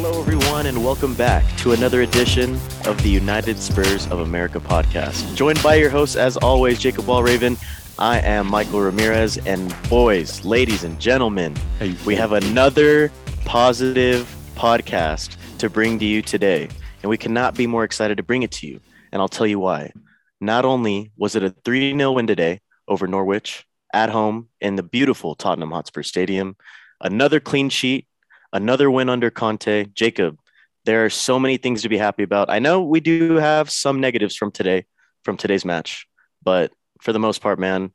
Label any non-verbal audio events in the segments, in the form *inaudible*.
Hello, everyone, and welcome back to another edition of the United Spurs of America podcast. Joined by your host, as always, Jacob Wallraven. I am Michael Ramirez, and boys, ladies, and gentlemen, we have another positive podcast to bring to you today, and we cannot be more excited to bring it to you. And I'll tell you why. Not only was it a 3 0 win today over Norwich at home in the beautiful Tottenham Hotspur Stadium, another clean sheet, another win under Conte. Jacob, there are so many things to be happy about. I know we do have some negatives from today, from today's match, but for the most part, man,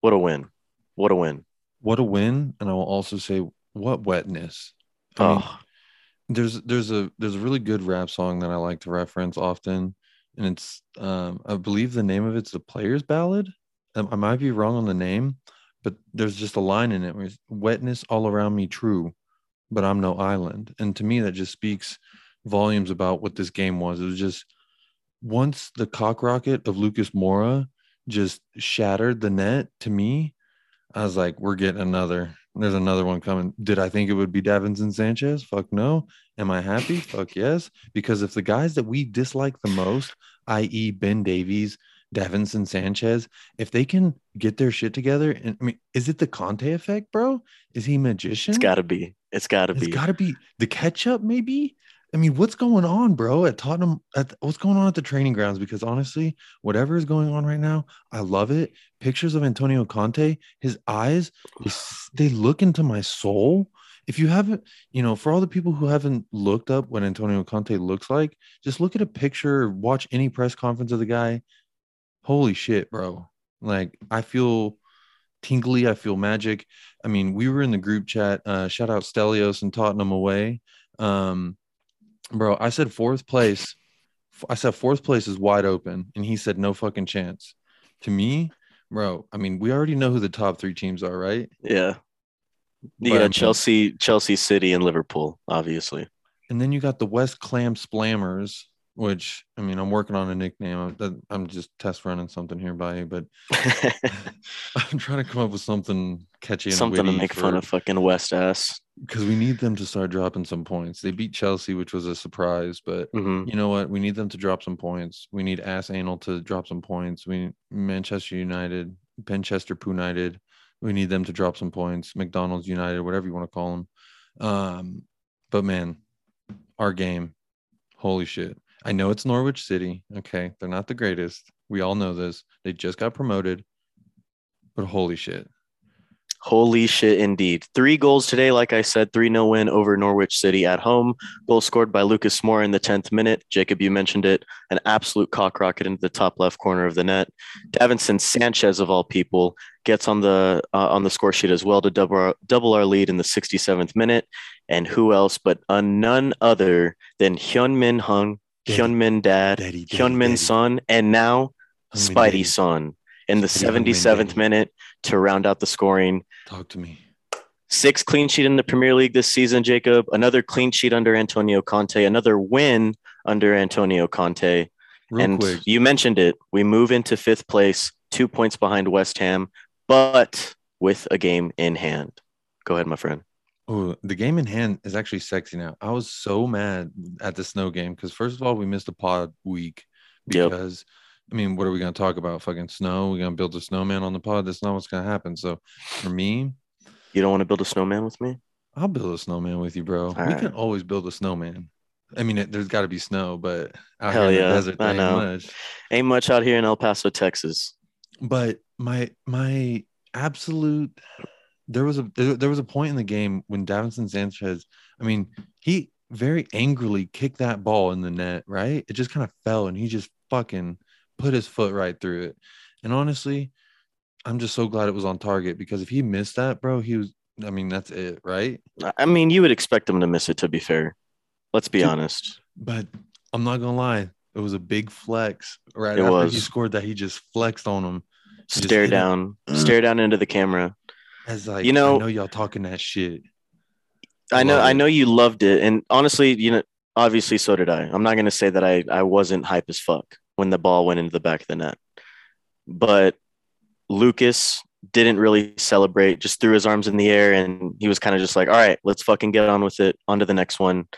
what a win. What a win. what a win! And I will also say, what wetness. I mean, Oh, there's there's a there's a really good rap song that I like to reference often, and it's um I believe the name of it's the Players Ballad. Um, I might be wrong on the name, but there's just a line in it where it's wetness all around me, true, but I'm no island. And to me, that just speaks volumes about what this game was. It was just once the cock rocket of Lucas Moura just shattered the net to me, I was like, we're getting another. There's another one coming. Did I think it would be Davinson Sanchez? Fuck no. Am I happy? Fuck yes. Because if the guys that we dislike the most, i.e., Ben Davies, Davinson Sanchez, if they can get their shit together, and I mean, is it the Conte effect, bro? Is he magician? it's got to be. It's got to It's be. got to be the ketchup, maybe. I mean, what's going on, bro? At Tottenham, at what's going on at the training grounds? Because honestly, whatever is going on right now, I love it. Pictures of Antonio Conte, his eyes, they look into my soul. If you haven't, you know, for all the people who haven't looked up what Antonio Conte looks like, just look at a picture, or watch any press conference of the guy. Holy shit, bro! Like I feel tingly. I feel magic. I mean, we were in the group chat. Uh, shout out Stelios and Tottenham away. Um, bro, I said fourth place. I said fourth place is wide open, and he said no fucking chance. To me, bro, I mean, we already know who the top three teams are, right? yeah. You But, I got mean- Chelsea, Chelsea City, and Liverpool, obviously. And then you got the West Clam Slammers, which I mean, I'm working on a nickname. I'm, I'm just test running something here by you, but *laughs* I'm trying to come up with something catchy and Something to make fun of fucking West ass. because we need them to start dropping some points. They beat Chelsea, which was a surprise, but hmm you know what? We need them to drop some points. We need Ass Anal to drop some points. We need Manchester United, Manchester United. We need them to drop some points. McDonald's United, whatever you want to call them. Um, but man, our game, holy shit! I know it's Norwich City. Okay, they're not the greatest. We all know this. They just got promoted, but holy shit! Holy shit, indeed. Three goals today, like I said, 3 0 win over Norwich City at home. Goal scored by Lucas Moura in the 10th minute. Jacob, you mentioned it. An absolute cock rocket into the top left corner of the net. Davinson Sanchez, of all people, gets on the uh, on the score sheet as well to double our, double our lead in the 67th minute. And who else but uh, none other than Hyun Min Hung, Daddy. Hyun Min Dad, Daddy, daddy, Hyun Min daddy. Son, and now Hungmin Spidey. Son in the Spidey 77th minute to round out the scoring. Talk to me. Six clean sheet in the Premier League this season, Jacob. Another clean sheet under Antonio Conte. Another win under Antonio Conte. Real and quick, you mentioned it. We move into fifth place, two points behind West Ham, but with a game in hand. Go ahead, my friend. Oh, the game in hand is actually sexy now. I was so mad at the snow game because first of all, we missed a pod week Yep. because I mean, what are we gonna talk about? Fucking snow? We're gonna build a snowman on the pod. That's not what's gonna happen. So for me, You don't want to build a snowman with me? I'll build a snowman with you, bro. we right. can always build a snowman. I mean, it, there's got to be snow, but out Hell here in yeah, the desert, I ain't know. much. Ain't much out here in El Paso, Texas. but my my absolute there was a there, there was a point in the game when Davinson Sanchez, I mean, he very angrily kicked that ball in the net, right? It just kind of fell and he just fucking put his foot right through it. And honestly, I'm just so glad it was on target because if he missed that, bro, he was I mean, that's it, right? I- mean, you would expect him to miss it, to be fair. Let's be honest. But I'm not gonna lie, it was a big flex right It after he scored that he just flexed on him Stare down, stare down into the camera. As like You know- I know y'all talking that shit. I know I know you loved it. And honestly, you know, obviously so did I. I'm not gonna say that I, I wasn't hype as fuck when the ball went into the back of the net. But Lucas didn't really celebrate, just threw his arms in the air and he was kind of just like, all right, let's fucking get on with it, on to the next one.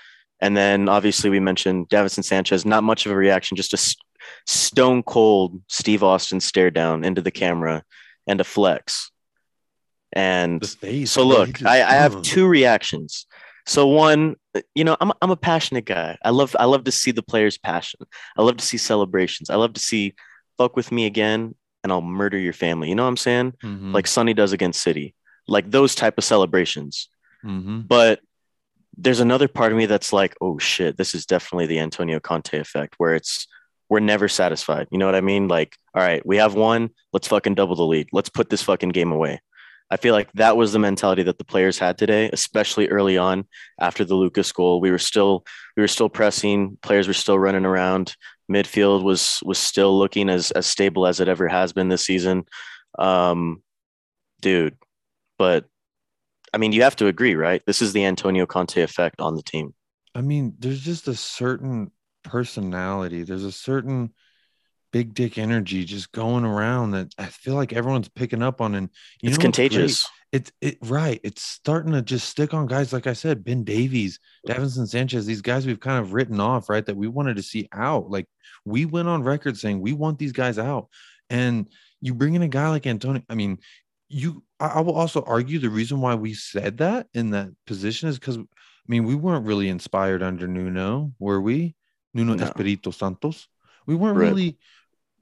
And then obviously we mentioned Davinson Sanchez, not much of a reaction, just a stone cold Steve Austin stare down into the camera and a flex. And so look, just, I, I have two reactions. So one, you know, I'm I'm a passionate guy. I love I love to see the players' passion. I love to see celebrations. I love to see fuck with me again and I'll murder your family. You know what I'm saying? Mm-hmm. Like Sonny does against City. Like those type of celebrations. Mm-hmm. But there's another part of me that's like, oh shit, this is definitely the Antonio Conte effect where it's we're never satisfied. You know what I mean? Like, all right, we have one, let's fucking double the lead. Let's put this fucking game away. I feel like that was the mentality that the players had today, especially early on after the Lucas goal. We were still we were still pressing, players were still running around. Midfield was was still looking as as stable as it ever has been this season. Um, dude, but I mean, you have to agree, right? This is the Antonio Conte effect on the team. I mean, there's just a certain personality. There's a certain big dick energy just going around that I feel like everyone's picking up on. And you it's know contagious. It's it right. It's starting to just stick on guys like I said, Ben Davies, Davinson Sanchez, these guys we've kind of written off, right? That we wanted to see out. Like we went on record saying we want these guys out. And you bring in a guy like Antonio. I mean, you I will also argue the reason why we said that in that position is because I mean we weren't really inspired under Nuno, were we? Nuno no. Espirito Santos. We weren't right. really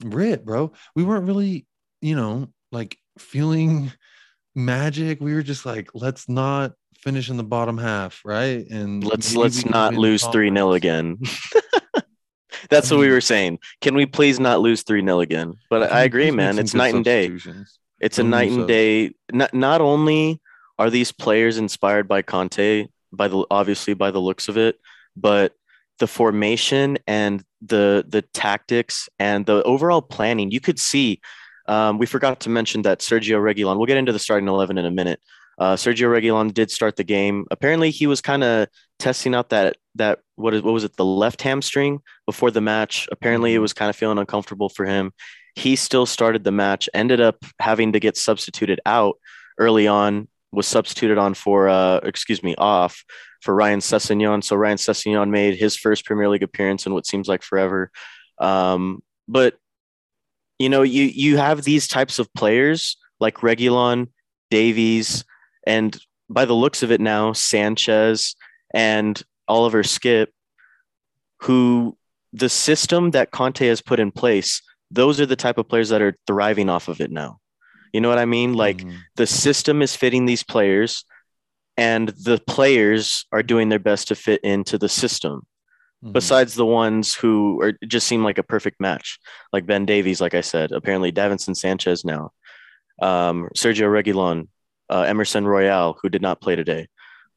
Rit, bro. We weren't really, you know, like feeling magic. We were just like, let's not finish in the bottom half, right? And let's let's not lose three 0 again. *laughs* That's what we were saying. Can we please not lose three 0 again? But I agree, man. It's night and day. It's a night and day. Not not only are these players inspired by Conte, by the obviously by the looks of it, but the formation and the the tactics and the overall planning, you could see. Um, we forgot to mention that Sergio Reguilon. We'll get into the starting eleven in a minute. Uh, Sergio Reguilon did start the game. Apparently, he was kind of testing out that that what is what was it the left hamstring before the match. Apparently, it mm-hmm. was kind of feeling uncomfortable for him. He still started the match. Ended up having to get substituted out early on. Was substituted on for uh, excuse me off for Ryan Sessegnon. So Ryan Sessegnon made his first Premier League appearance in what seems like forever. Um, but you know, you you have these types of players like Reguilon, Davies, and by the looks of it now, Sanchez and Oliver Skipp, who the system that Conte has put in place, those are the type of players that are thriving off of it now. You know what I mean? Like mm-hmm. the system is fitting these players and the players are doing their best to fit into the system. Mm-hmm. Besides the ones who are just seem like a perfect match, like Ben Davies, like I said, apparently Davinson Sanchez now, um, Sergio Reguilon, uh, Emerson Royal, who did not play today.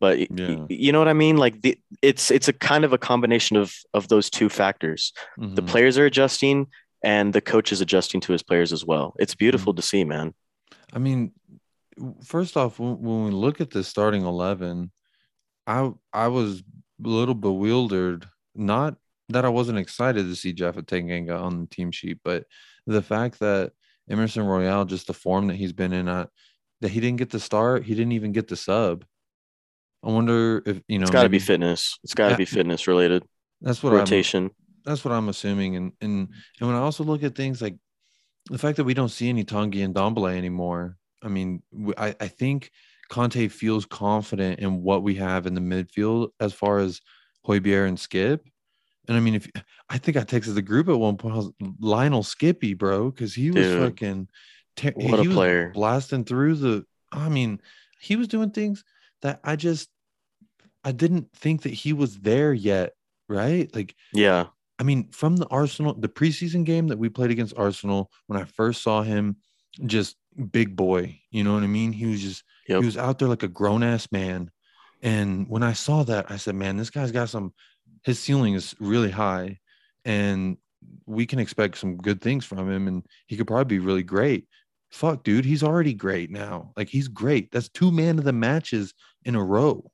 But yeah. y- you know what I mean? Like the, it's it's a kind of a combination of of those two factors. Mm-hmm. The players are adjusting, and the coach is adjusting to his players as well. It's beautiful mm-hmm. to see, man. I mean, first off, when, when we look at the starting eleven, I I was a little bewildered. Not that I wasn't excited to see Jeff Tanganga on the team sheet, but the fact that Emerson Royal, just the form that he's been in, uh, that he didn't get the start, he didn't even get the sub. I wonder if you know. It's got to be fitness. It's got to be fitness related. That's what rotation. I'm, that's what I'm assuming, and and and when I also look at things like the fact that we don't see any Tanguy and Ndombele anymore, I mean, I, I think Conte feels confident in what we have in the midfield as far as Højbjerg and Skipp. And I mean, if I think I texted the group at one point, Lionel Skippy, bro, because he was Dude, fucking te- what a player blasting through the. I mean, he was doing things that I just I didn't think that he was there yet, right? Like, yeah. I mean, from the Arsenal, the preseason game that we played against Arsenal, when I first saw him, just big boy. You know what I mean? He was just yep. he was out there like a grown ass man. And when I saw that, I said, man, this guy's got some his ceiling is really high and we can expect some good things from him and he could probably be really great. Fuck, dude, he's already great now. Like he's great. That's two man of the matches in a row.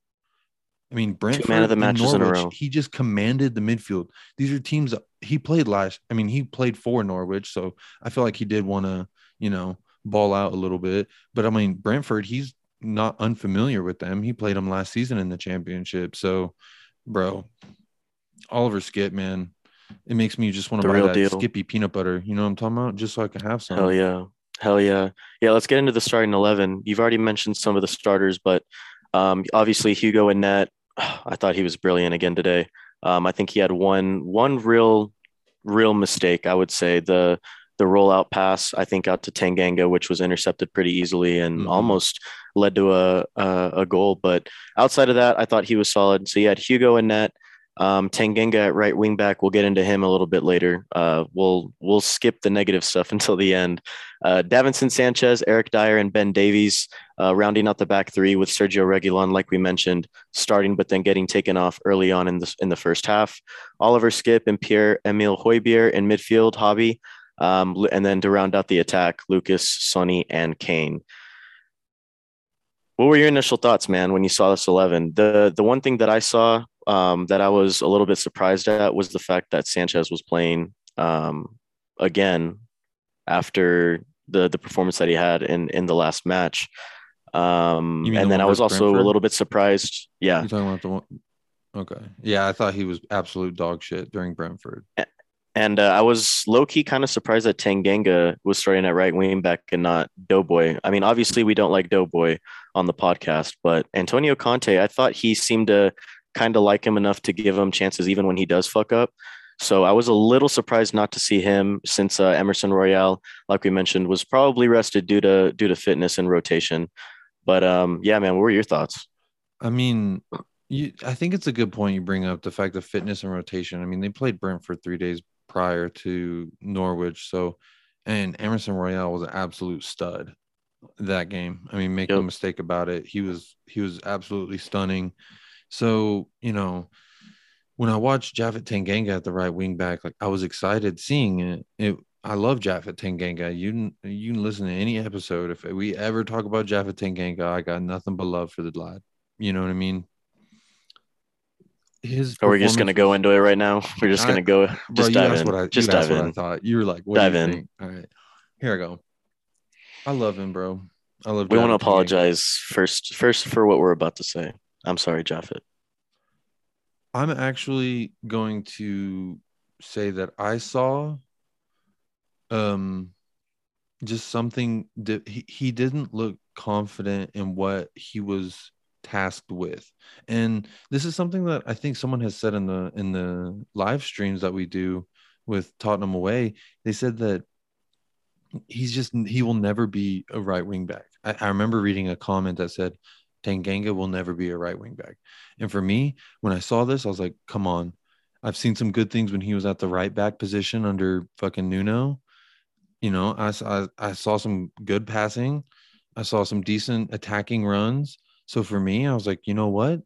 I mean, Brentford two man of the matches Norwich, in a row. He just commanded the midfield. These are teams he played last. I mean, he played for Norwich, so I feel like he did want to, you know, ball out a little bit. But I mean, Brentford, he's not unfamiliar with them. He played them last season in the championship. So, bro, Oliver Skipp, man, it makes me just want to buy that deal. Skippy peanut butter. You know what I'm talking about? Just so I can have some. Hell yeah. Hell yeah. Yeah, let's get into the starting 11. You've already mentioned some of the starters, but um, obviously Hugo and Net, *sighs* I thought he was brilliant again today. Um, I think he had one one real real mistake, I would say. The the rollout pass, I think out to Tanganga, which was intercepted pretty easily and Mhm. almost led to a, a a goal. But outside of that, I thought he was solid. So you had Hugo and Net. Um, Tanganga at right wing back. We'll get into him a little bit later. Uh, we'll we'll skip the negative stuff *laughs* until the end. Uh, Davinson Sanchez, Eric Dier, and Ben Davies uh, rounding out the back three with Sergio Reguilon, like we mentioned, starting but then getting taken off early on in the in the first half. Oliver Skipp and Pierre Emile Højbjerg in midfield, Hobby, um, and then to round out the attack, Lucas, Sonny, and Kane. What were your initial thoughts, man, when you saw this eleven? The the one thing that I saw um, that I was a little bit surprised at was the fact that Sanchez was playing um, again after the the performance that he had in in the last match. Um, and the then I was also a little bit surprised. Yeah, You talking about the one? Okay. Yeah, I thought he was absolute dog shit during Brentford. And uh, I was low key kind of surprised that Tanganga was starting at right wing back and not Doughboy. I mean, obviously we don't like Doughboy on the podcast, but Antonio Conte, I thought he seemed to kind of like him enough to give him chances even when he does fuck up. So I was a little surprised not to see him since uh, Emerson Royal, like we mentioned, was probably rested due to due to fitness and rotation. But um, yeah, man, what were your thoughts? I mean, you I think it's a good point you bring up the fact of fitness and rotation. I mean, they played Brentford three days prior to Norwich, so and Emerson Royal was an absolute stud that game. I mean, make no mistake about it. He was he was absolutely stunning. So, you know, when I watched Japhet Tanganga at the right wing back, like I was excited seeing it. It I love Japhet Tanganga. You can you can listen to any episode. If we ever talk about Japhet Tanganga, I got nothing but love for the lad. You know what I mean? His Or we're just gonna go into it right now. *laughs* We're just I- gonna go. *laughs* was- Bro, Just dive in. what I just dive what I in. thought. You were like, what Dive do you in. think? All right. Here I go. I love him, bro. I love We want to apologize first, first for what we're about to say. I'm sorry, Japhet. I'm actually going to say that I saw um just something that he, he didn't look confident in what he was tasked with. And this is something that I think someone has said in the in the live streams that we do with Tottenham away. They said that he's just he will never be a right wing back. I, I remember reading a comment that said Tanganga will never be a right wing back. And for me, when I saw this, I was like, come on. I've seen some good things when he was at the right back position under fucking Nuno. You know, I, I, I saw some good passing. I saw some decent attacking runs. So for me, I was like, you know what?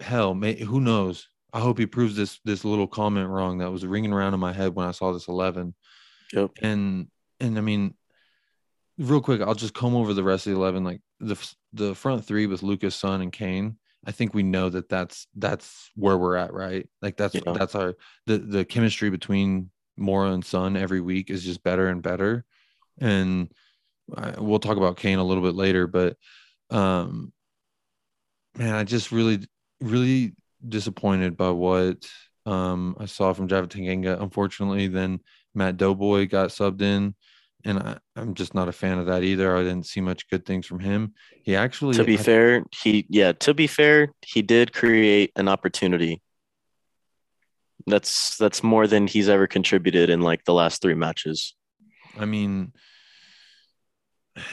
Hell, may, who knows? I hope he proves this this little comment wrong that was ringing around in my head when I saw this 11 Yep. and and I mean, real quick, I'll just comb over the rest of the eleven. Like the the front three with Lucas, Son, and Kane. I think we know that that's that's where we're at, right? Like that's Yeah. that's our the the chemistry between Moura and Son every week is just better and better, and I, we'll talk about Kane a little bit later. But um, man, I just really really disappointed by what um I saw from Japhet. Unfortunately, then Matt Doughboy got subbed in, and I, I'm just not a fan of that either. I didn't see much good things from him. He actually, To be I- fair, he yeah. To be fair, he did create an opportunity. That's that's more than he's ever contributed in like the last three matches. I mean,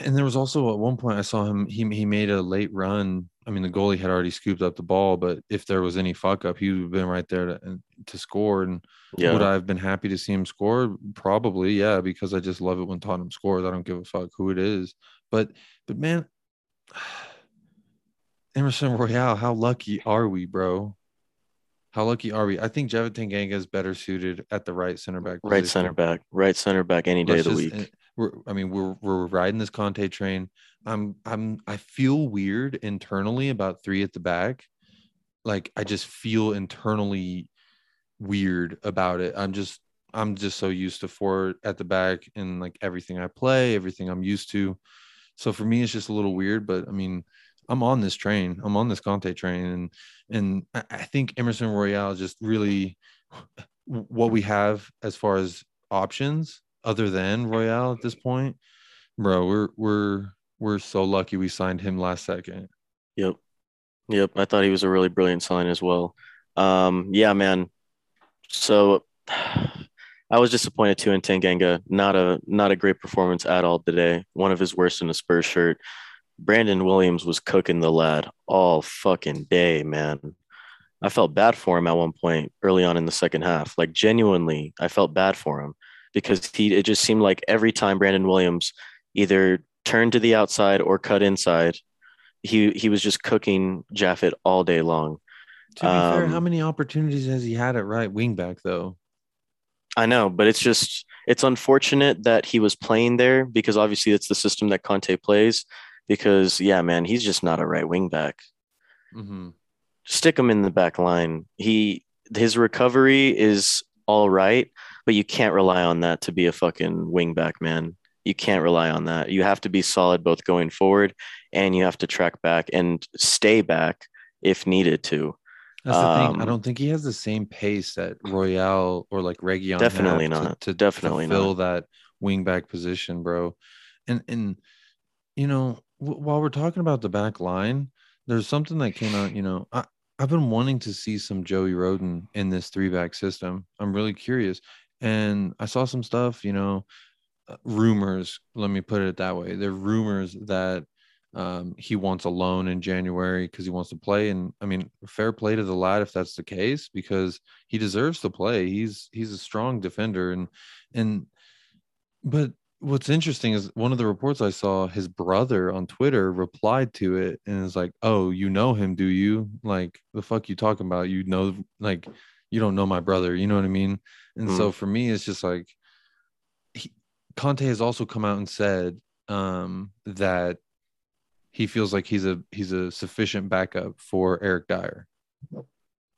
and there was also at one point I saw him. He he made a late run. I mean, the goalie had already scooped up the ball, but if there was any fuck up, he would have been right there to to score. And Yeah, would I have been happy to see him score? Probably, yeah, because I just love it when Tottenham scores. I don't give a fuck who it is. But but man, *sighs* Emerson Royal, how lucky are we, bro? How lucky are we? I think Japhet Tanganga is better suited at the right center back. right position. center back, right center back any day Let's of the just- week. We're, I mean, we're we're riding this Conte train. I'm I'm I feel weird internally about three at the back. Like I just feel internally weird about it. I'm just I'm just so used to four at the back and like everything I play, everything I'm used to. So for me, it's just a little weird. But I mean, I'm on this train. I'm on this Conte train, and and I think Emerson Royal just really what we have as far as options other than Royal at this point, bro. We're we're we're so lucky we signed him last second. Yep. Yep. I thought he was a really brilliant sign as well. Um, yeah, man. So *sighs* I was disappointed too in Tanganga. Not a not a great performance at all today. One of his worst in a Spurs shirt. Brandon Williams was cooking the lad all fucking day, man. I felt bad for him at one point early on in the second half. Like genuinely, I felt bad for him because he it just seemed like every time Brandon Williams either turned to the outside or cut inside, he he was just cooking Japhet all day long. To be um, fair, how many opportunities has he had at right wing back though? I know, but it's just it's unfortunate that he was playing there because obviously it's the system that Conte plays. Because yeah, man, he's just not a right wing back. Mm-hmm. Stick him in the back line. He his recovery is all right, but you can't rely on that to be a fucking wingback, man. You can't rely on that. You have to be solid both going forward and you have to track back and stay back if needed to. That's the um, thing. I um, don't think he has the same pace that Royal or like Reguilón definitely not to, to definitely to fill not. that wingback position, bro. And and you know, w- while we're talking about the back line, there's something that came out. You know, I I've been wanting to see some Joey Rodon in this three back system. I'm really curious, and I saw some stuff. You know, uh, rumors. Let me put it that way. There are rumors that um, he wants a loan in January because he wants to play. And I mean, fair play to the lad if that's the case, because he deserves to play. He's he's a strong defender, and and but what's interesting is one of the reports I saw, his brother on Twitter replied to it and is like, "Oh, you know him, do you? Like the fuck you talking about? You know, like you don't know my brother. You know what I mean?" And mm. so for me, it's just like he, Conte has also come out and said um, that he feels like he's a he's a sufficient backup for Eric Dier.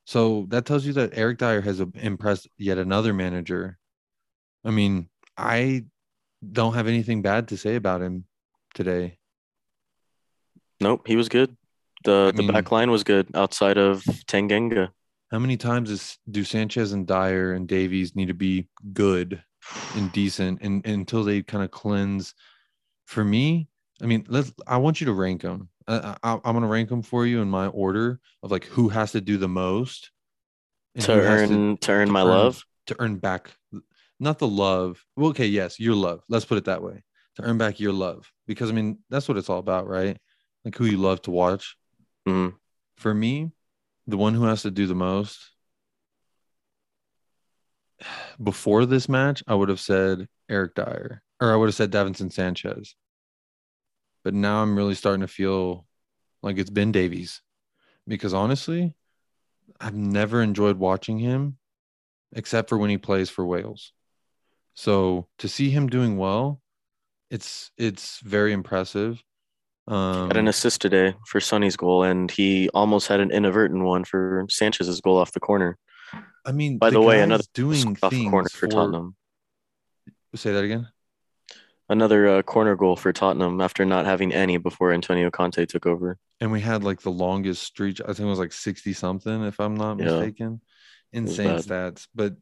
So that tells you that Eric Dier has impressed yet another manager. I mean, I don't have anything bad to say about him today. Nope, he was good. The I the mean, back line was good outside of Tanganga. How many times is, do Sanchez and Dier and Davies need to be good and decent and, and until they kind of cleanse? For me, I mean, let's. I want you to rank them. I, I, am going to rank them for you in my order of like who has to do the most to earn to, to, earn to my earn, love to earn back, not the love. Well, okay, yes, your love. Let's put it that way. To earn back your love, because I mean that's what it's all about, right? Like who you love to watch. Mm-hmm. For me, the one who has to do the most before this match, I would have said Eric Dier or I would have said Davinson Sanchez but now I'm really starting to feel like it's Ben Davies because honestly, I've never enjoyed watching him except for when he plays for Wales. So to see him doing well, it's it's very impressive. Um, had an assist today for Sonny's goal, and he almost had an inadvertent one for Sanchez's goal off the corner. I mean, by the, the way, another doing off the corner for, for Tottenham. Say that again another uh, corner goal for Tottenham after not having any before Antonio Conte took over. And we had like the longest streak. I think it was like 60 something, if I'm not yeah. mistaken. Insane stats. But,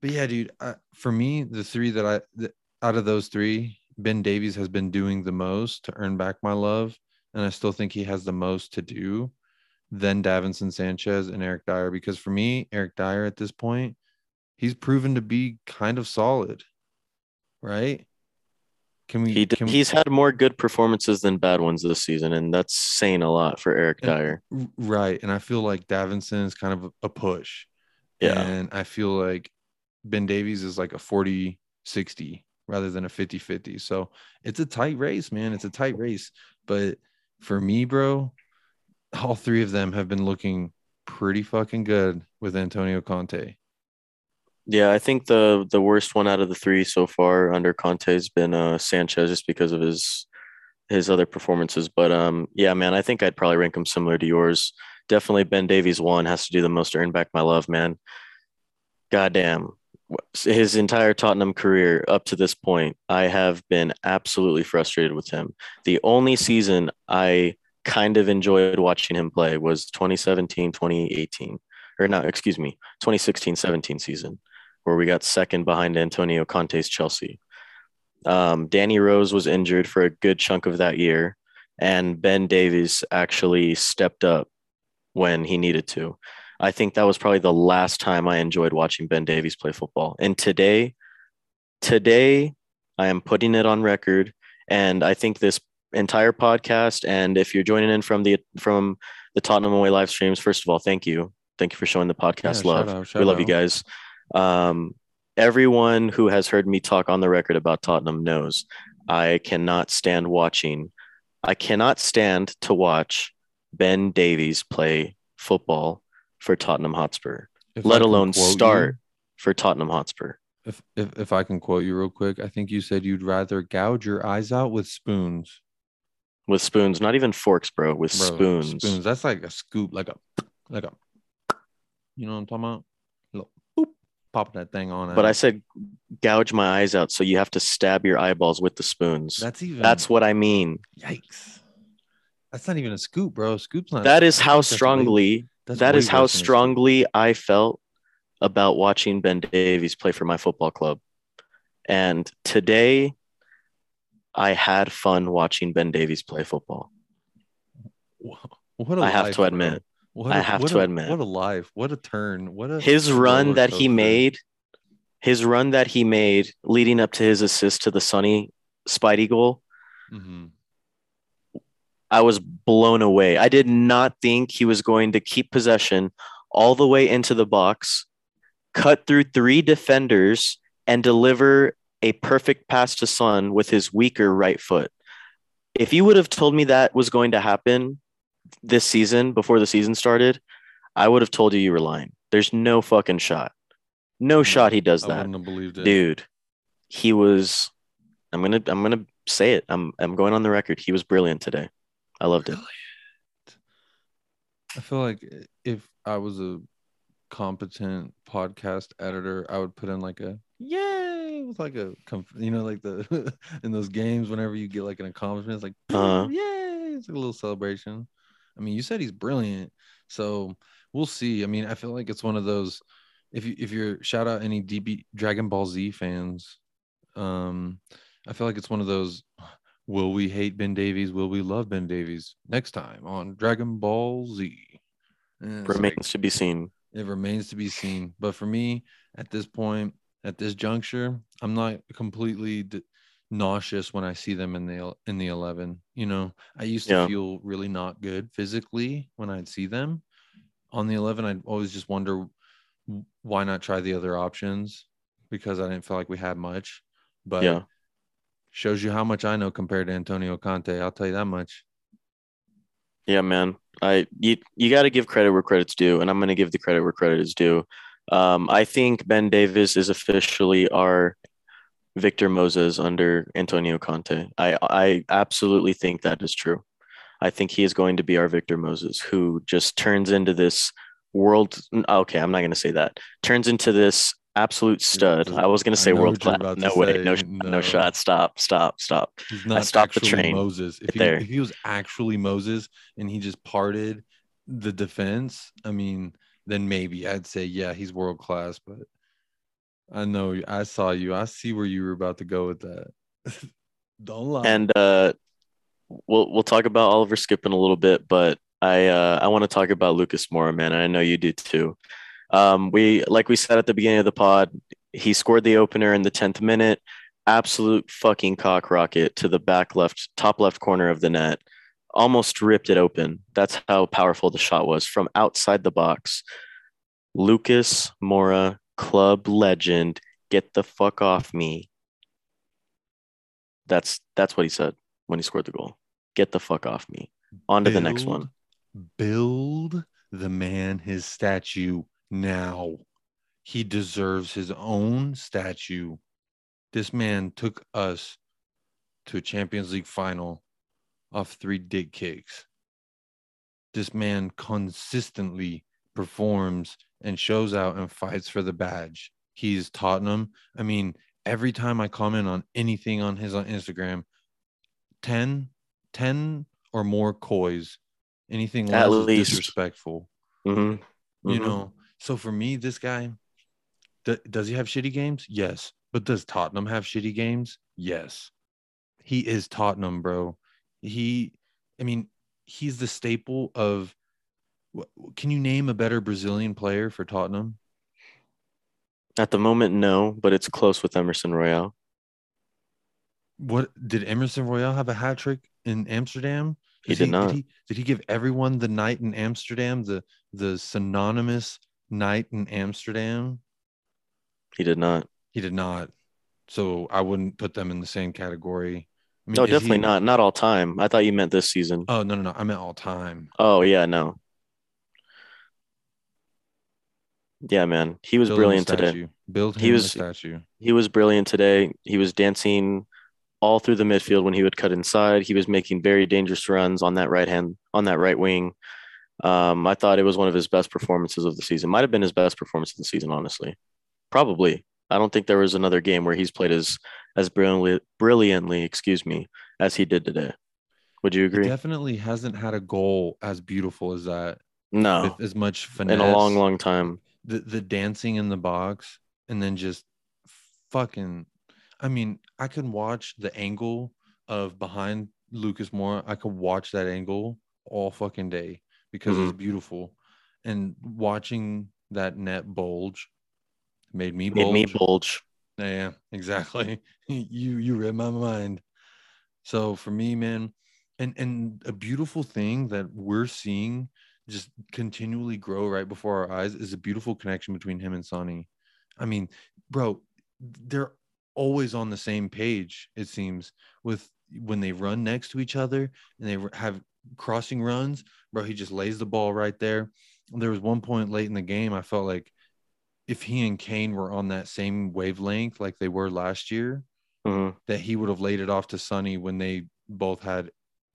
but yeah, dude, I, for me, the three that I, the, out of those three, Ben Davies has been doing the most to earn back my love. And I still think he has the most to do than Davinson Sanchez and Eric Dier Because for me, Eric Dier at this point, he's proven to be kind of solid, right? Can we? He, can he's we, had more good performances than bad ones this season, and that's saying a lot for Eric Dier, Right, and I feel like Davinson is kind of a push. Yeah, and I feel like Ben Davies is like a 40 60 rather than a 50 50. So it's a tight race, man. It's a tight race. But for me, bro, all three of them have been looking pretty fucking good with Antonio Conte. Yeah, I think the the worst one out of the three so far under Conte has been uh, Sanchez, just because of his his other performances. But um, yeah, man, I think I'd probably rank him similar to yours. Definitely Ben Davies one has to do the most to earn back my love, man. Goddamn, his entire Tottenham career up to this point, I have been absolutely frustrated with him. The only season I kind of enjoyed watching him play was 2017, 2018, or not, excuse me, 2016, 17 season, where we got second behind Antonio Conte's Chelsea. Um, Danny Rose was injured for a good chunk of that year, and Ben Davies actually stepped up when he needed to. I think that was probably the last time I enjoyed watching Ben Davies play football. And today, today, I am putting it on record, and I think this entire podcast, and if you're joining in from the from the Tottenham Away live streams, first of all, thank you, thank you for showing the podcast Yeah, love. shout out, shout we love out. you guys. Um, everyone who has heard me talk on the record about Tottenham knows I cannot stand watching. I cannot stand to watch Ben Davies play football for Tottenham Hotspur, If let alone quote you- start for Tottenham Hotspur. If, if if I can quote you real quick, I think you said you'd rather gouge your eyes out with spoons. With spoons, not even forks, bro. With Bro, spoons. Spoons. That's like a scoop, like a like a you know what I'm talking about? Boop, pop that thing on. But out. I said gouge my eyes out, so you have to stab your eyeballs with the spoons. that's even That's what I mean. yikes. That's not even a scoop, bro. Scoop's not. That is how think that's way- strongly that's that is how worse than a scoop. strongly I felt about watching Ben Davies play for my football club. And today I had fun watching Ben Davies play football. What a I have life, to admit. What I a- have what to a- admit. What a life. What a turn. What a His run that he made, his run that he made leading up to his assist to the Sonny Spidey goal, Mhm. I was blown away. I did not think he was going to keep possession all the way into the box, cut through three defenders, and deliver a perfect pass to Son with his weaker right foot. If you would have told me that was going to happen this season before the season started, I would have told you you were lying. There's no fucking shot. No mm, shot he does I that wouldn't have believed it. dude he was i'm gonna i'm gonna say it i'm i'm going on the record he was brilliant today i loved it I feel like if I was a competent podcast editor, I would put in like a yay with like a you know like the *laughs* in those games whenever you get like an accomplishment, it's like Uh-huh. yay, it's like a little celebration. I mean, you said he's brilliant, so we'll see. I mean, I feel like it's one of those. If you if you're shout out any DB Dragon Ball Z fans, um, I feel like it's one of those. Will we hate Ben Davies? Will we love Ben Davies? Next time on Dragon Ball Z. And it's like- remains to be seen it remains to be seen. But for me, at this point, at this juncture, I'm not completely d- nauseous when I see them in the in the 11. You know, I used to Yeah. feel really not good physically when I'd see them on the 11. I'd always just wonder why not try the other options because I didn't feel like we had much. But yeah shows you how much I know compared to Antonio Conte. I'll tell you that much. yeah man. I you, you got to give credit where credit's due and i'm gonna give the credit where credit is due. Um i think ben davies is officially our victor moses under antonio conte. I i absolutely think that is true. I think he is going to be our victor moses who just turns into this world okay i'm not going to say that. Turns into this absolute stud i was gonna say world class no way say. no, shot, No. no shot stop stop stop He's not stopped the train Moses. If he, there. if he was actually Moses and he just parted the defense, I mean, then maybe I'd say, yeah, he's world class. But I know I saw you. I see where you were about to go with that. *laughs* Don't lie. and uh we'll we'll talk about Oliver Skipp in a little bit, but I uh I want to talk about Lucas Moura, man. I know you do too. Um we like we said at the beginning of the pod, he scored the opener in the 10th minute. Absolute fucking cock rocket to the back left top left corner of the net. Almost ripped it open. That's how powerful the shot was from outside the box. Lucas Moura, club legend, get the fuck off me. That's that's what he said when he scored the goal. Get the fuck off me. On to the next one. Build the man his statue now. He deserves his own statue. This man took us to a Champions League final off three dig kicks. This man consistently performs and shows out and fights for the badge. he's Tottenham. I mean, every time I comment on anything on his on Instagram, 10, 10 or more coys, anything At less is least. disrespectful. Mhm. You Mhm. know, so for me, this guy, d- does he have shitty games? Yes. But does Tottenham have shitty games? Yes. He is Tottenham, bro. He, I mean, he's the staple of. Can you name a better Brazilian player for Tottenham? At the moment, no, but it's close with Emerson Royal. What did Emerson Royal have a hat trick in Amsterdam? He did not. Did he, did he give everyone the night in Amsterdam, the the synonymous night in Amsterdam? He did not. He did not. So I wouldn't put them in the same category. I mean, No, definitely he- not. Not all time. I thought you meant this season. Oh no, no, no. I meant all time. Oh yeah, no. Yeah, man. He was Build brilliant today. Build him He was- statue. He was brilliant today. He was dancing all through the midfield when he would cut inside. He was making very dangerous runs on that right hand, on that right wing. Um, I thought it was one of his best performances of the season. Might have been his best performance of the season, honestly. Probably. I don't think there was another game where he's played as as brilliantly, brilliantly, excuse me, as he did today. Would you He agree? definitely hasn't had a goal as beautiful as that No, with as much finesse in a long, long time. the the dancing in the box and then just fucking I mean, I can watch the angle of behind Lucas Moura. I could watch that angle all fucking day because Mm-hmm. it's beautiful. And watching that net bulge made me bulge. Made me bulge. Yeah, exactly. *laughs* you you read my mind. So for me, man, and and a beautiful thing that we're seeing just continually grow right before our eyes is a beautiful connection between him and Sonny. I mean, bro, they're always on the same page, it seems, with when they run next to each other and they have crossing runs, bro. He just lays the ball right there. There was one point late in the game, I felt like if he and Kane were on that same wavelength like they were last year, Mhm. that he would have laid it off to Sonny when they both had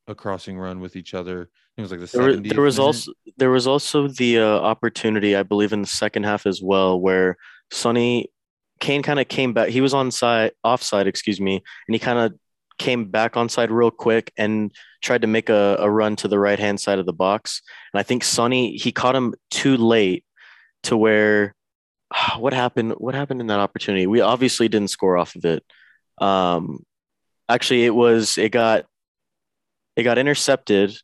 a crossing run with each other. It was like the There, 70th there was minute. also there was also the uh, opportunity, I believe, in the second half as well, where Sonny Kane kind of came back. He was on side offside, excuse me, and he kind of came back on side real quick and tried to make a, a run to the right hand side of the box. And I think Sonny he caught him too late to where what happened what happened in that opportunity? We obviously didn't score off of it. Um actually it was it got it got intercepted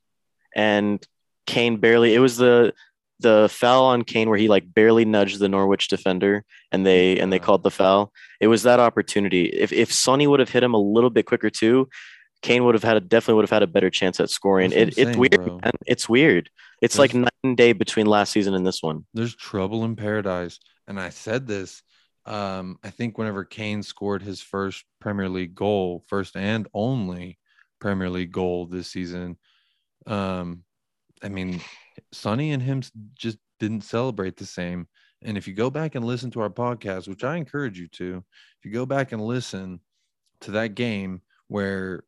and Kane barely it was the the foul on Kane where he like barely nudged the Norwich defender and they and they called the foul. It was that opportunity. If if Sonny would have hit him a little bit quicker too, Kane would have had a definitely would have had a better chance at scoring. It, I'm it's weird. It's weird. It's like There's- night and day between last season and this one. there's trouble in paradise. And I said this, um, I think whenever Kane scored his first Premier League goal, first and only Premier League goal this season. Um, I mean, Sonny and him just didn't celebrate the same. And if you go back and listen to our podcast, which I encourage you to, if you go back and listen to that game where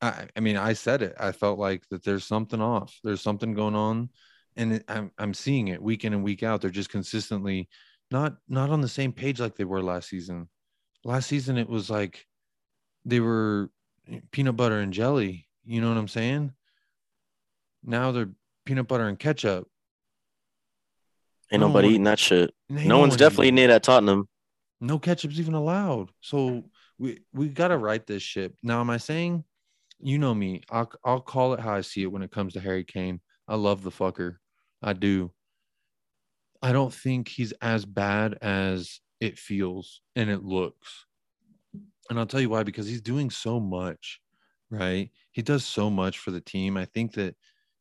I, I mean, I said it. I felt like that there's something off. There's something going on, and I'm I'm seeing it week in and week out. They're just consistently not not on the same page like they were last season. Last season it was like they were peanut butter and jelly. You know what I'm saying? Now they're peanut butter and ketchup. Ain't No nobody one- eating that shit. No one's one definitely eating eating it at Tottenham. no ketchup's even allowed. So we we gotta write this shit. Now, am I saying, you know me, I'll I'll call it how I see it when it comes to Harry Kane. I love the fucker. I do. I don't think he's as bad as it feels and it looks. And I'll tell you why, because he's doing so much, right? He does so much for the team. I think that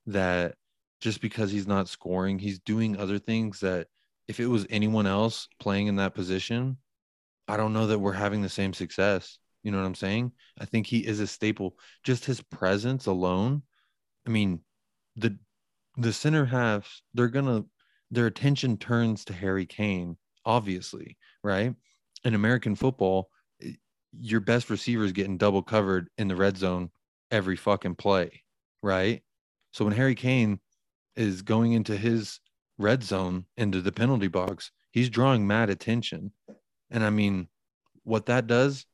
that just because he's not scoring, he's doing other things that if it was anyone else playing in that position, I don't know that we're having the same success. You know what I'm saying? I think he is a staple. Just his presence alone. I mean, the the center halves, they're gonna their attention turns to Harry Kane, obviously, right? In American football, your best receiver is getting double covered in the red zone every fucking play, right? So when Harry Kane is going into his red zone into the penalty box, he's drawing mad attention. And I mean, what that does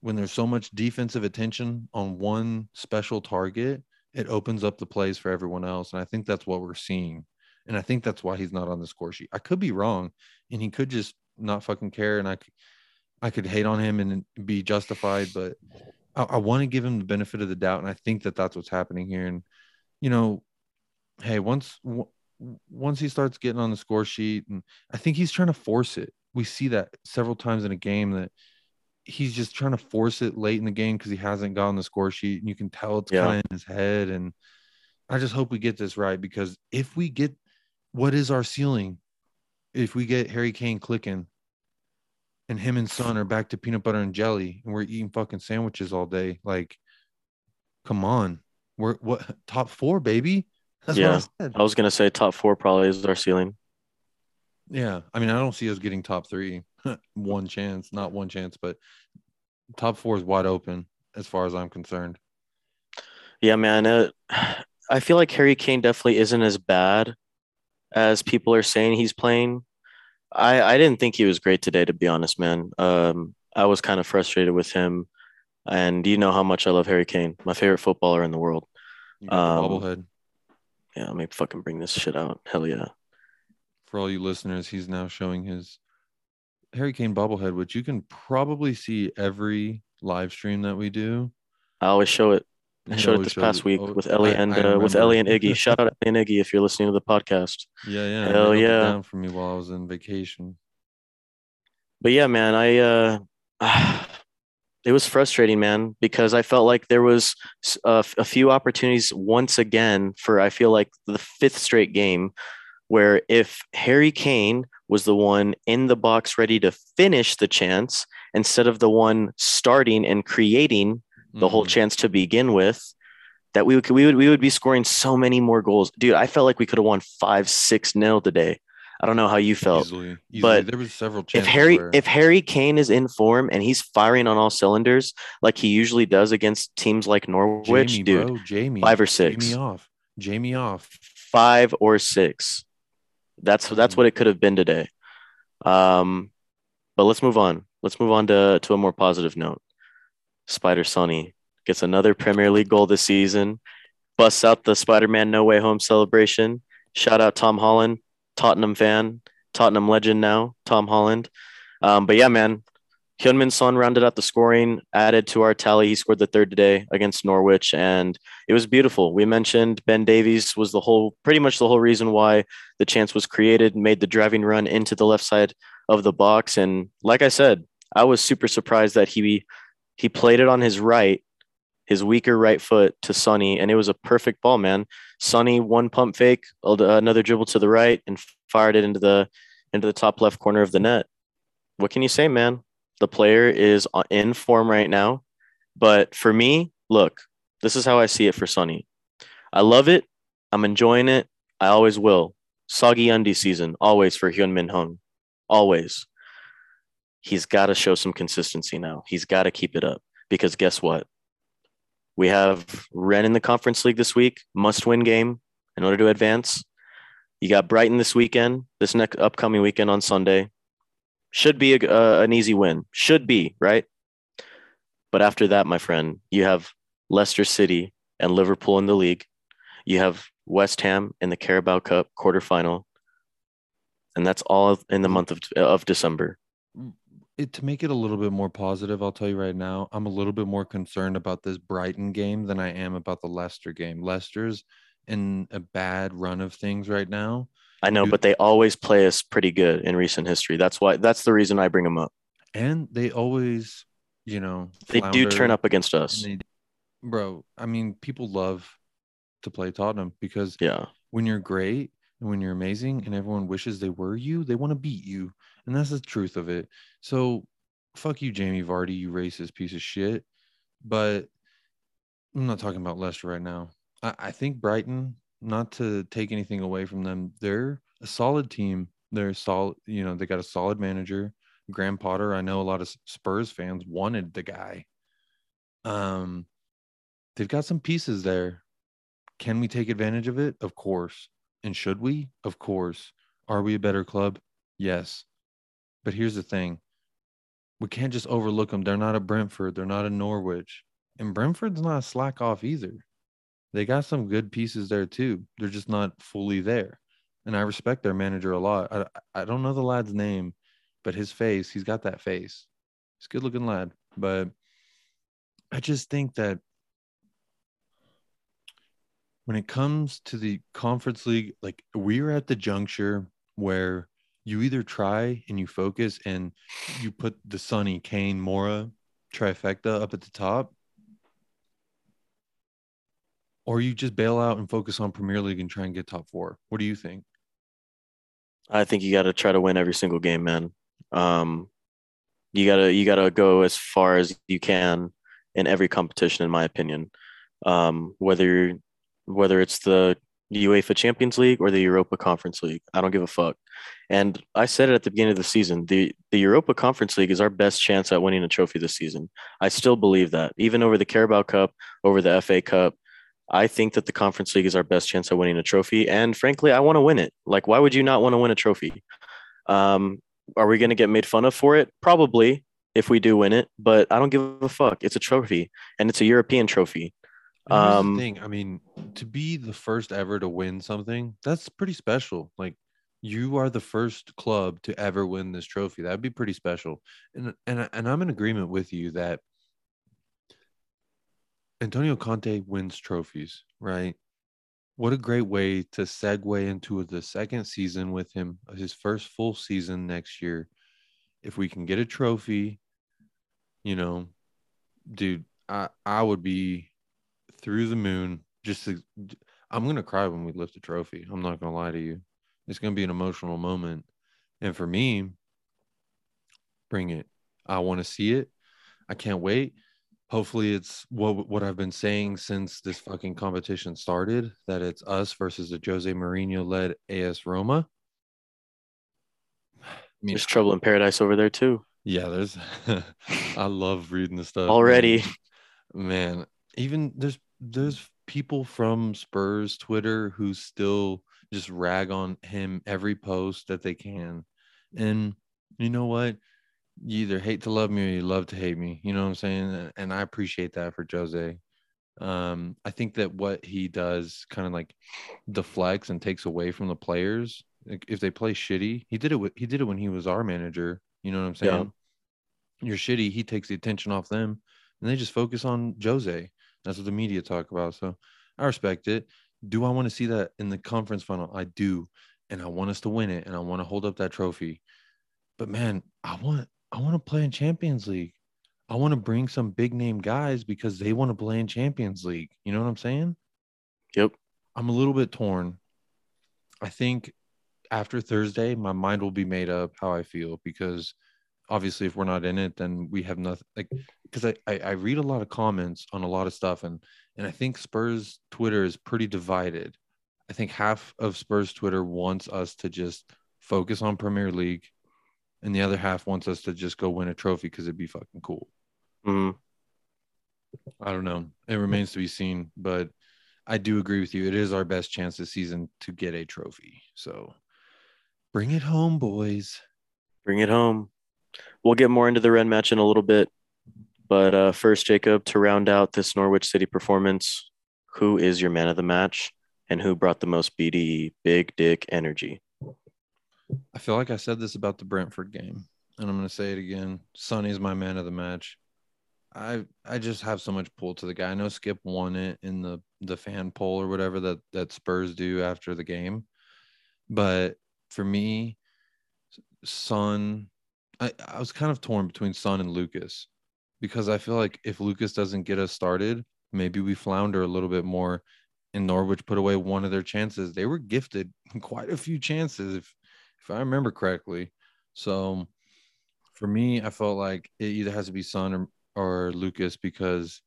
when there's so much defensive attention on one special target, it opens up the plays for everyone else. And I think that's what we're seeing. And I think that's why he's not on the score sheet. I could be wrong, and he could just not fucking care. And I, I could hate on him and be justified, but I, I want to give him the benefit of the doubt. And I think that that's what's happening here. And you know, hey, once once he starts getting on the score sheet, and I think he's trying to force it. We see that several times in a game that he's just trying to force it late in the game because he hasn't gotten the score sheet, and you can tell it's yeah. kind of in his head. And I just hope we get this right because if we get what is our ceiling, if we get Harry Kane clicking, and him and son are back to peanut butter and jelly, and we're eating fucking sandwiches all day, like, come on, we're what top four, baby. That's yeah, I, I was gonna say top four probably is our ceiling. Yeah, I mean, I don't see us getting top three. *laughs* one chance, not one chance, but top four is wide open as far as I'm concerned. Yeah, man. Uh, *sighs* I feel like Harry Kane definitely isn't as bad as people are saying he's playing. I I didn't think he was great today, to be honest, man. Um, I was kind of frustrated with him, and you know how much I love Harry Kane, my favorite footballer in the world. Um, bobblehead. Yeah, let me fucking bring this shit out. Hell yeah. For all you listeners, he's now showing his Harry Kane bobblehead, which you can probably see every live stream that we do. I always show it. I showed it this past it. week oh, with Ellie I, and I uh, with Ellie and Iggy. Shout out to Ellie and Iggy if you're listening to the podcast. Yeah, yeah. Hell yeah. Down for me while I was in vacation. But yeah, man, I uh *sighs* it was frustrating, man, because I felt like there was a, a few opportunities once again for I feel like the fifth straight game where if Harry Kane was the one in the box ready to finish the chance instead of the one starting and creating the mm whole chance to begin with, that we would we would we would be scoring so many more goals. Dude, I felt like we could have won five, six nil today. I don't know how you felt, easily, easily. but there was several. If Harry where... if Harry Kane is in form and he's firing on all cylinders like he usually does against teams like Norwich, Jamie, dude, bro, Jamie, five or six, Jamie off, Jamie off, five or six. That's that's what it could have been today. Um, but let's move on. Let's move on to to a more positive note. Spider Sonny gets another Premier League goal this season. Busts out the Spider-Man No Way Home celebration. Shout out Tom Holland, Tottenham fan, Tottenham legend now, Tom Holland. Um, but yeah, man, Heung-min Son rounded out the scoring, added to our tally. He scored the third today against Norwich, and it was beautiful. We mentioned Ben Davies was the whole, pretty much the whole reason why the chance was created, made the driving run into the left side of the box. And like I said, I was super surprised that he he played it on his right, his weaker right foot to Sonny, and it was a perfect ball, man. Sonny one pump fake, another dribble to the right, and fired it into the into the top left corner of the net. What can you say, man? The player is uh, in form right now. But for me, look, this is how I see it for Sonny. I love it. I'm enjoying it. I always will. Soggy undie season, always for Hyun Min Hung. Always. He's got to show some consistency now. He's got to keep it up because guess what? We have Rennes in the Conference League this week, must win game in order to advance. You got Brighton this weekend, this next upcoming weekend on Sunday. Should be a, uh, an easy win. Should be, right? But after that, my friend, you have Leicester City and Liverpool in the league. You have West Ham in the Carabao Cup quarterfinal. And that's all in the month of, of December. It, to make it a little bit more positive, I'll tell you right now, I'm a little bit more concerned about this Brighton game than I am about the Leicester game. Leicester's in a bad run of things right now. I know, but they always play us pretty good in recent history. That's why that's the reason I bring them up. And they always, you know, they do turn up against us. They, bro, I mean, people love to play Tottenham because yeah, when you're great and when you're amazing and everyone wishes they were you, they want to beat you. And that's the truth of it. So fuck you, Jamie Vardy, you racist piece of shit. But I'm not talking about Leicester right now. I, I think Brighton not to take anything away from them, they're a solid team. They're solid, you know, they got a solid manager. Graham Potter, I know a lot of Spurs fans wanted the guy. Um, they've got some pieces there. Can we take advantage of it? Of course. And should we? Of course. Are we a better club? Yes. But here's the thing we can't just overlook them. They're not a Brentford. They're not a Norwich. And Brentford's not a slack off either. They got some good pieces there too. They're just not fully there. And I respect their manager a lot. I, I don't know the lad's name, but his face, he's got that face. He's a good looking lad. But I just think that when it comes to the conference league, like we're at the juncture where you either try and you focus and you put the Sonny Kane Moura trifecta up at the top, or you just bail out and focus on Premier League and try and get top four. What do you think? I think you got to try to win every single game, man. Um, you gotta you gotta go as far as you can in every competition, in my opinion. Um, whether whether it's the UEFA Champions League or the Europa Conference League, I don't give a fuck. And I said it at the beginning of the season. The the Europa Conference League is our best chance at winning a trophy this season. I still believe that. Even over the Carabao Cup, over the FA Cup, I think that the Conference League is our best chance at winning a trophy. And frankly, I want to win it. Like, why would you not want to win a trophy? Um, are we going to get made fun of for it? Probably if we do win it, but I don't give a fuck. It's a trophy and it's a European trophy. Um, thing, I mean, to be the first ever to win something, that's pretty special. Like you are the first club to ever win this trophy. That'd be pretty special. And and and I'm in agreement with you that Antonio Conte wins trophies, right? What a great way to segue into the second season with him, his first full season next year. If we can get a trophy, you know, dude, I I would be through the moon. Just to, I'm gonna cry when we lift a trophy. I'm not gonna lie to you. It's to be an emotional moment. And for me, bring it. I want to see it. I can't wait. Hopefully, it's what what I've been saying since this fucking competition started. That it's us versus the Jose Mourinho led AS Roma. I mean, there's trouble in paradise over there too. Yeah, there's. *laughs* I love reading the stuff already. Man, even there's there's people from Spurs Twitter who still just rag on him every post that they can. And you know what? You either hate to love me or you love to hate me. You know what I'm saying? And I appreciate that for Jose. Um, I think that what he does kind of like deflects and takes away from the players. Like if they play shitty, he did it. With, he did it when he was our manager. You know what I'm saying? Yeah. You're shitty. He takes the attention off them, and they just focus on Jose. That's what the media talk about. So I respect it. Do I want to see that in the conference final? I do. And I want us to win it and I want to hold up that trophy. But man, I want I want to play in Champions League. I want to bring some big name guys because they want to play in Champions League. You know what I'm saying? Yep. I'm a little bit torn. I think after Thursday, my mind will be made up how I feel because obviously if we're not in it, then we have nothing like because I, I, I read a lot of comments on a lot of stuff and and I think Spurs Twitter is pretty divided. I think half of Spurs Twitter wants us to just focus on Premier League, and the other half wants us to just go win a trophy because it'd be fucking cool. Mm-hmm. I don't know. It remains to be seen, but I do agree with you. It is our best chance this season to get a trophy. So bring it home, boys. Bring it home. We'll get more into the Rennes match in a little bit. But uh, first, Jacob, to round out this Norwich City performance, who is your man of the match and who brought the most BDE big dick energy? I feel like I said this about the Brentford game, and I'm going to say it again. Sonny's my man of the match. I I just have so much pull to the guy. I know Skipp won it in the the fan poll or whatever that that Spurs do after the game, but for me, Son, I, I was kind of torn between Son and Lucas because I feel like if Lucas doesn't get us started, maybe we flounder a little bit more. And Norwich put away one of their chances. They were gifted *laughs* quite a few chances, if if I remember correctly. So for me, I felt like it either has to be Son or, or Lucas because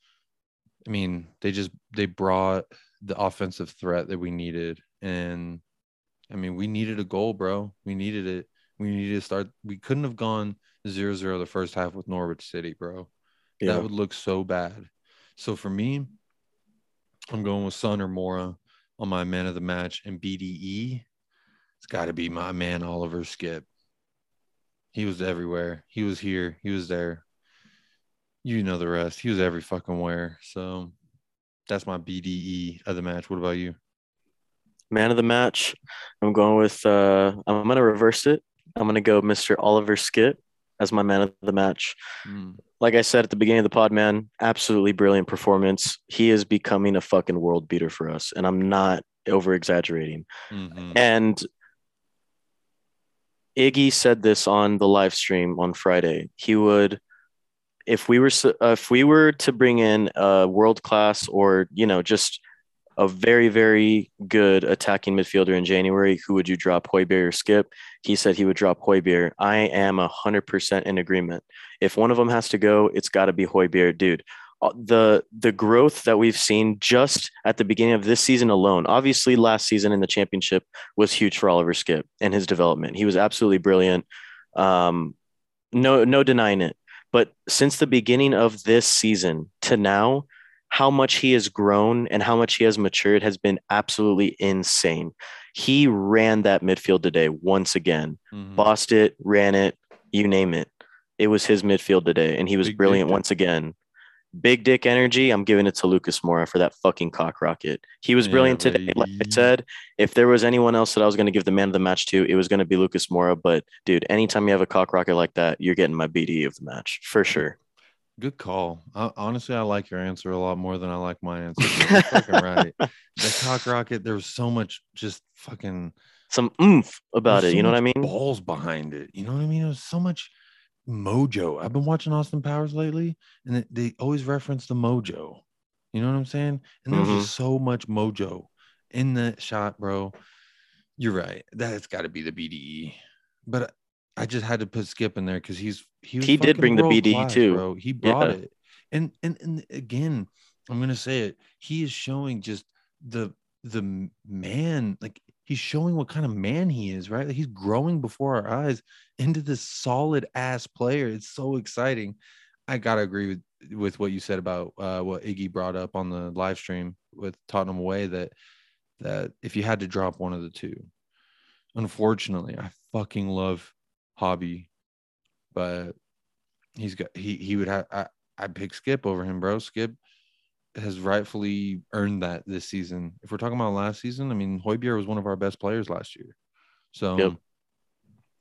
I mean they just they brought the offensive threat that we needed. And I mean, we needed a goal, bro. We needed it. We needed to start. We couldn't have gone zero zero the first half with Norwich City, bro. Yeah. That would look so bad. So for me, I'm going with Son or Moura on my man of the match and BDE. It's got to be my man Oliver Skipp. He was everywhere. He was here. He was there. You know the rest. He was every fucking where. So that's my BDE of the match. What about you? Man of the match. I'm going with. Uh, I'm gonna reverse it. I'm gonna go Mr. Oliver Skipp as my man of the match. Mm. Like I said at the beginning of the pod, man, absolutely brilliant performance. He is becoming a fucking world beater for us, and I'm not over exaggerating. Mhm. And Iggy said this on the live stream on Friday. He would, if we were uh, if we were to bring in a world class or you know just a very very good attacking midfielder in January, who would you drop, Højbjerg or Skipp? He said he would drop Højbjerg. I am a hundred percent in agreement. If one of them has to go, it's got to be Højbjerg, dude. Uh, The the growth that we've seen just at the beginning of this season alone, obviously last season in the championship was huge for Oliver Skipp and his development. He was absolutely brilliant. Um, no, no denying it. But since the beginning of this season to now, how much he has grown and how much he has matured has been absolutely insane. He ran that midfield today once again, Mhm. bossed it, ran it, you name it. It was his midfield today, and he was Big brilliant once again. Big dick energy. I'm giving it to Lucas Moura for that fucking cock rocket. He was Yeah, brilliant today. Like I said, if there was anyone else that I was going to give the man of the match to, it was going to be Lucas Moura. But dude, anytime you have a cock rocket like that, you're getting my BD of the match for sure. Good call. I, honestly, I like your answer a lot more than I like my answer. You're fucking right. *laughs* The cock rocket, there was so much just fucking Some oomph about it. so You know what I mean? Balls behind it. You know what I mean? It was so much mojo. I've been watching Austin Powers lately, and it, they always reference the mojo. You know what I'm saying? And there's Mhm. just so much mojo in that shot, bro. You're right. That's got to be the BDE. But I just had to put Skipp in there because he's he, He did bring the BDE class, too. bro. He brought Yeah. it. And and and again, I'm gonna say it. He is showing just the the man, like he's showing what kind of man he is, right? Like he's growing before our eyes into this solid ass player. It's so exciting. I gotta agree with with what you said about uh, what Iggy brought up on the live stream with Tottenham away that that if you had to drop one of the two, unfortunately, I fucking love Hobby, but he's got he he would have I I pick Skipp over him, bro. Skipp has rightfully earned that this season. If we're talking about last season, I mean Højbjerg was one of our best players last year, so Yep.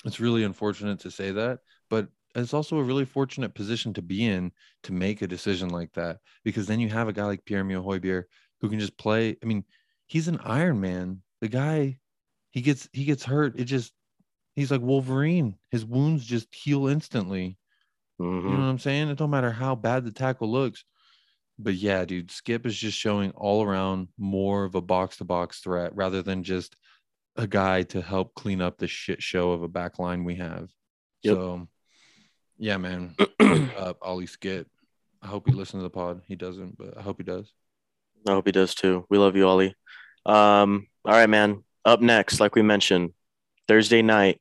it's really unfortunate to say that, but it's also a really fortunate position to be in to make a decision like that because then you have a guy like Pierre Emile Højbjerg who can just play. I mean, he's an Iron Man. The guy, he gets he gets hurt. It just he's like Wolverine. His wounds just heal instantly. You know Mhm. what I'm saying? It don't matter how bad the tackle looks. But yeah, dude, Skipp is just showing all around more of a box to box threat rather than just a guy to help clean up the shit show of a back line we have. Yep. So yeah, man. Up Ollie Skipp. I hope he listens to the pod. He doesn't, but I hope he does. I hope he does too. We love you, Ollie. Um, all right, man. Up next, like we mentioned, Thursday night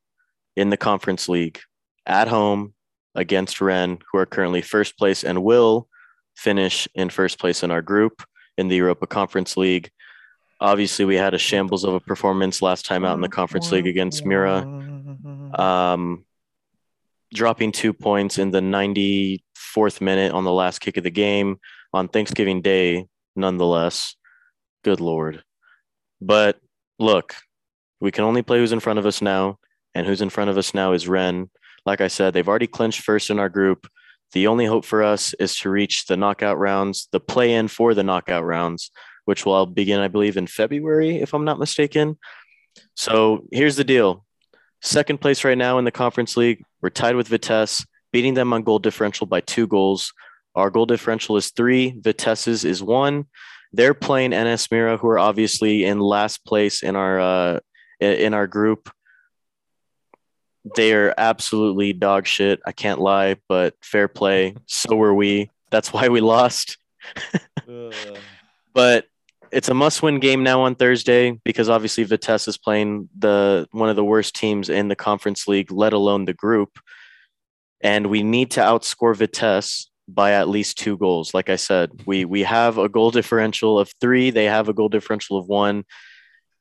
in the conference league at home against Rennes, who are currently first place and will finish in first place in our group in the Europa Conference League. Obviously, we had a shambles of a performance last time out in the conference league against Mura. Um, dropping two points in the 94th minute on the last kick of the game on Thanksgiving Day, nonetheless. Good Lord. But look, we can only play who's in front of us now, and who's in front of us now is Rennes. Like I said, they've already clinched first in our group. The only hope for us is to reach the knockout rounds, the play in for the knockout rounds, which will begin, I believe, in February, if I'm not mistaken. So here's the deal second place right now in the conference league. We're tied with Vitesse, beating them on goal differential by two goals. Our goal differential is three. Vitesse's is one. They're playing NS Mura, who are obviously in last place in our uh, in our group. They are absolutely dog shit. I can't lie, but fair play. So were we. That's why we lost. But it's a must-win game now on Thursday because obviously Vitesse is playing the one of the worst teams in the conference league, let alone the group. And we need to outscore Vitesse by at least two goals. Like I said, we we have a goal differential of three. They have a goal differential of one.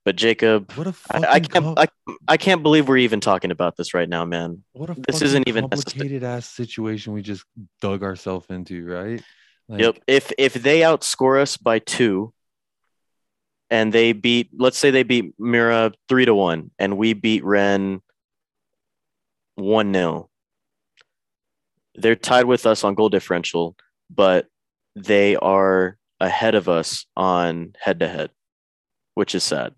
But Jacob, What a I, I can't I, I can't believe we're even talking about this right now, man. what a this isn't even necessary. complicated ass situation we just dug ourselves into, right? Like, Yep. If if they outscore us by two, and they beat, let's say they beat Mura three to one, and we beat Rennes one 0 They're tied with us on goal differential, but they are ahead of us on head to head, which is sad.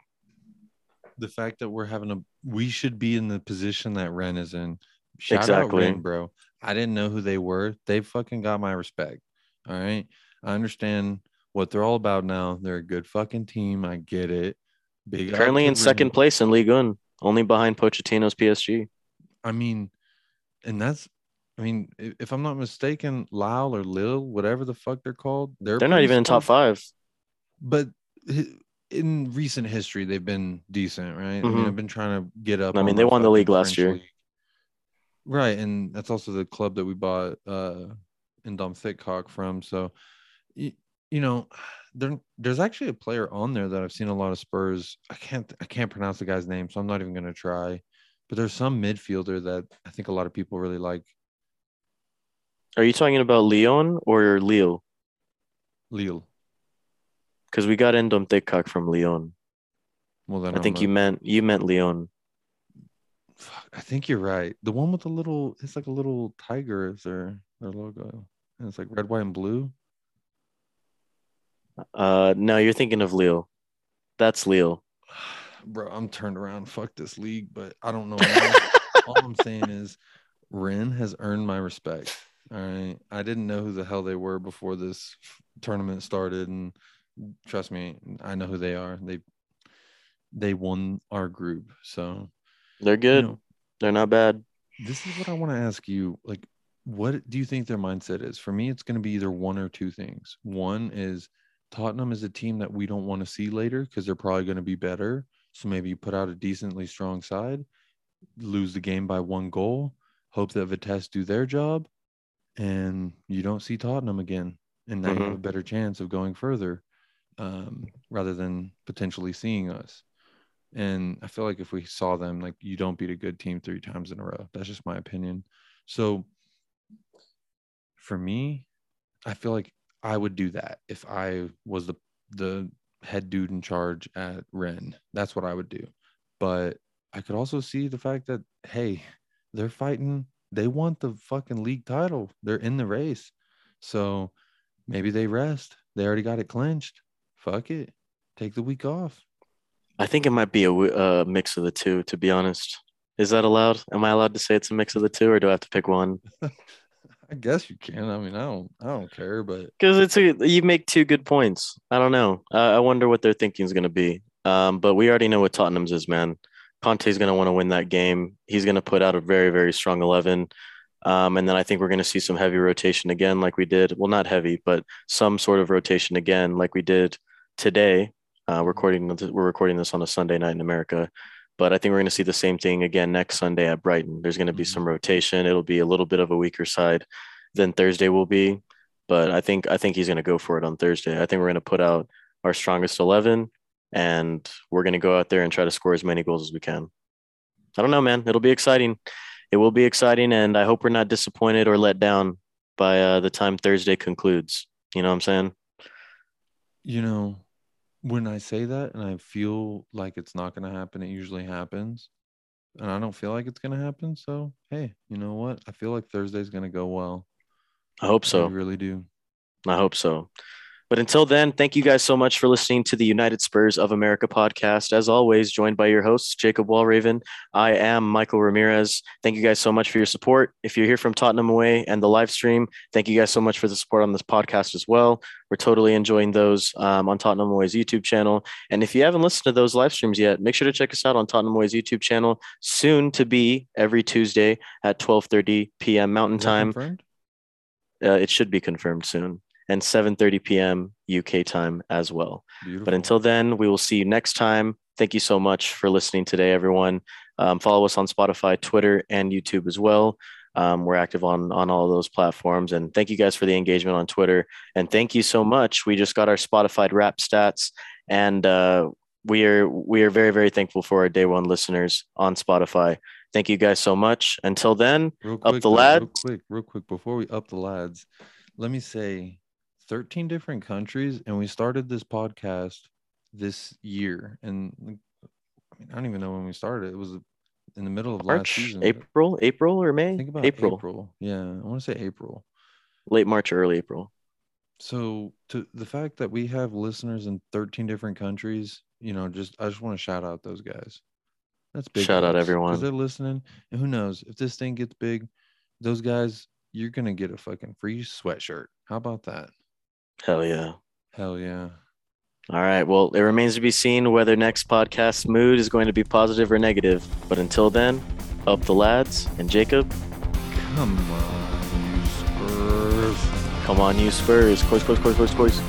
The fact that we're having a we should be in the position that Rennes is in. Shout Exactly. out Rennes, bro. I didn't know who they were. They fucking got my respect. All right. I understand what they're all about now. They're a good fucking team. I get it. Big Currently in second Rennes. place in Ligue 1, only behind Pochettino's PSG. I mean, and that's I mean, if I'm not mistaken, Lyle or Lil, whatever the fuck they're called, they're They're not even in top five. But in recent history, they've been decent, right? I mean, Mhm. I've been trying to get up. I mean, they won the league last year. league. right? And that's also the club that we bought uh in Dom Thickcock from. So, you, you know, there there's actually a player on there that I've seen a lot of Spurs. I can't I can't pronounce the guy's name, so I'm not even gonna try. But there's some midfielder that I think a lot of people really like. Are you talking about Leon or Lille? Lille. Because we got Endom Thickcock from Leon. Well, then I I'm think you meant you meant Leon. Fuck, I think you're right. The one with the little, it's like a little tiger is their their logo, and it's like red, white, and blue. Uh, no, you're thinking of Leo. That's Leo. *sighs* Bro, I'm turned around. Fuck this league, but I don't know. *laughs* All I'm saying is, Rennes has earned my respect. All right, I didn't know who the hell they were before this tournament started, and trust me, I know who they are. They they won our group, so They're you good. know, They're not bad. this is what I want to ask you. Like, what do you think their mindset is? For me, it's going to be either one or two things. One is Tottenham is a team that we don't want to see later because they're probably going to be better. So maybe you put out a decently strong side, lose the game by one goal, hope that Vitesse do their job, and you don't see Tottenham again. And now you mm-hmm. have a better chance of going further um, rather than potentially seeing us. And I feel like if we saw them, like you don't beat a good team three times in a row. That's just my opinion. So for me, I feel like I would do that if I was the the head dude in charge at Rennes. That's what I would do. But I could also see the fact that hey, they're fighting. They want the fucking league title. They're in the race. So maybe they rest. They already got it clinched. Fuck it. Take the week off. I think it might be a uh, mix of the two. To be honest, is that allowed? Am I allowed to say it's a mix of the two, or do I have to pick one? *laughs* I guess you can. I mean, I don't I don't care, but Because it's a, you make two good points. I don't know. Uh, I wonder what their thinking is going to be. Um, but we already know what Tottenham's is, man. Conte's going to want to win that game. He's going to put out a very, very strong 11. Um, and then I think we're going to see some heavy rotation again, like we did. Well, not heavy, but some sort of rotation again, like we did today. Uh, recording, we're recording this on a Sunday night in America. But I think we're going to see the same thing again next Sunday at Brighton. There's going to be Mhm. some rotation. It'll be a little bit of a weaker side than Thursday will be but I think I think he's going to go for it on Thursday. I think we're going to put out our strongest eleven, and we're going to go out there and try to score as many goals as we can. I don't know, man. It'll be exciting. It will be exciting, and I hope we're not disappointed or let down by uh, the time Thursday concludes. You know what I'm saying? You know, when I say that and I feel like it's not going to happen, it usually happens. And I don't feel like it's going to happen. So, hey, you know what? I feel like Thursday's going to go well. I hope so. I really do. I hope so. But until then, thank you guys so much for listening to the United Spurs of America podcast. As always, joined by your hosts, Jacob Wallraven. I am Michael Ramirez. Thank you guys so much for your support. If you're here from Tottenham Away and the live stream, thank you guys so much for the support on this podcast as well. We're totally enjoying those um, on Tottenham Away's YouTube channel. And if you haven't listened to those live streams yet, make sure to check us out on Tottenham Away's YouTube channel, soon to be every Tuesday at 12:30 p.m. Mountain Time. Uh, it should be confirmed soon, and 7:30 p.m. UK time as well. Beautiful. But until then, we will see you next time. Thank you so much for listening today, everyone. Um, follow us on Spotify, Twitter, and YouTube as well. Um, we're active on on all of those platforms, and thank you guys for the engagement on Twitter. And thank you so much. We just got our Spotify rap stats, and uh, we are we are very very thankful for our day one listeners on Spotify. Thank you guys so much. Until then, Real Up the lads. Real quick, real quick, before we up the lads, let me say 13 different countries, and we started this podcast this year. And I mean, I don't even know when we started. It was in the middle of last March, season. April, April or May? Think about April. April. Yeah, I want to say April. late March, early April. So to the fact that we have listeners in 13 different countries, you know, just I just want to shout out those guys. That's big. Shout out everyone. because they're listening. And who knows if this thing gets big, those guys, you're gonna get a fucking free sweatshirt. How about that? Hell yeah. Hell yeah. All right. Well, it remains to be seen whether next podcast mood is going to be positive or negative. But until then, up the lads and Jacob. Come on, you Spurs. Come on, you Spurs. Course, course, course, course, course.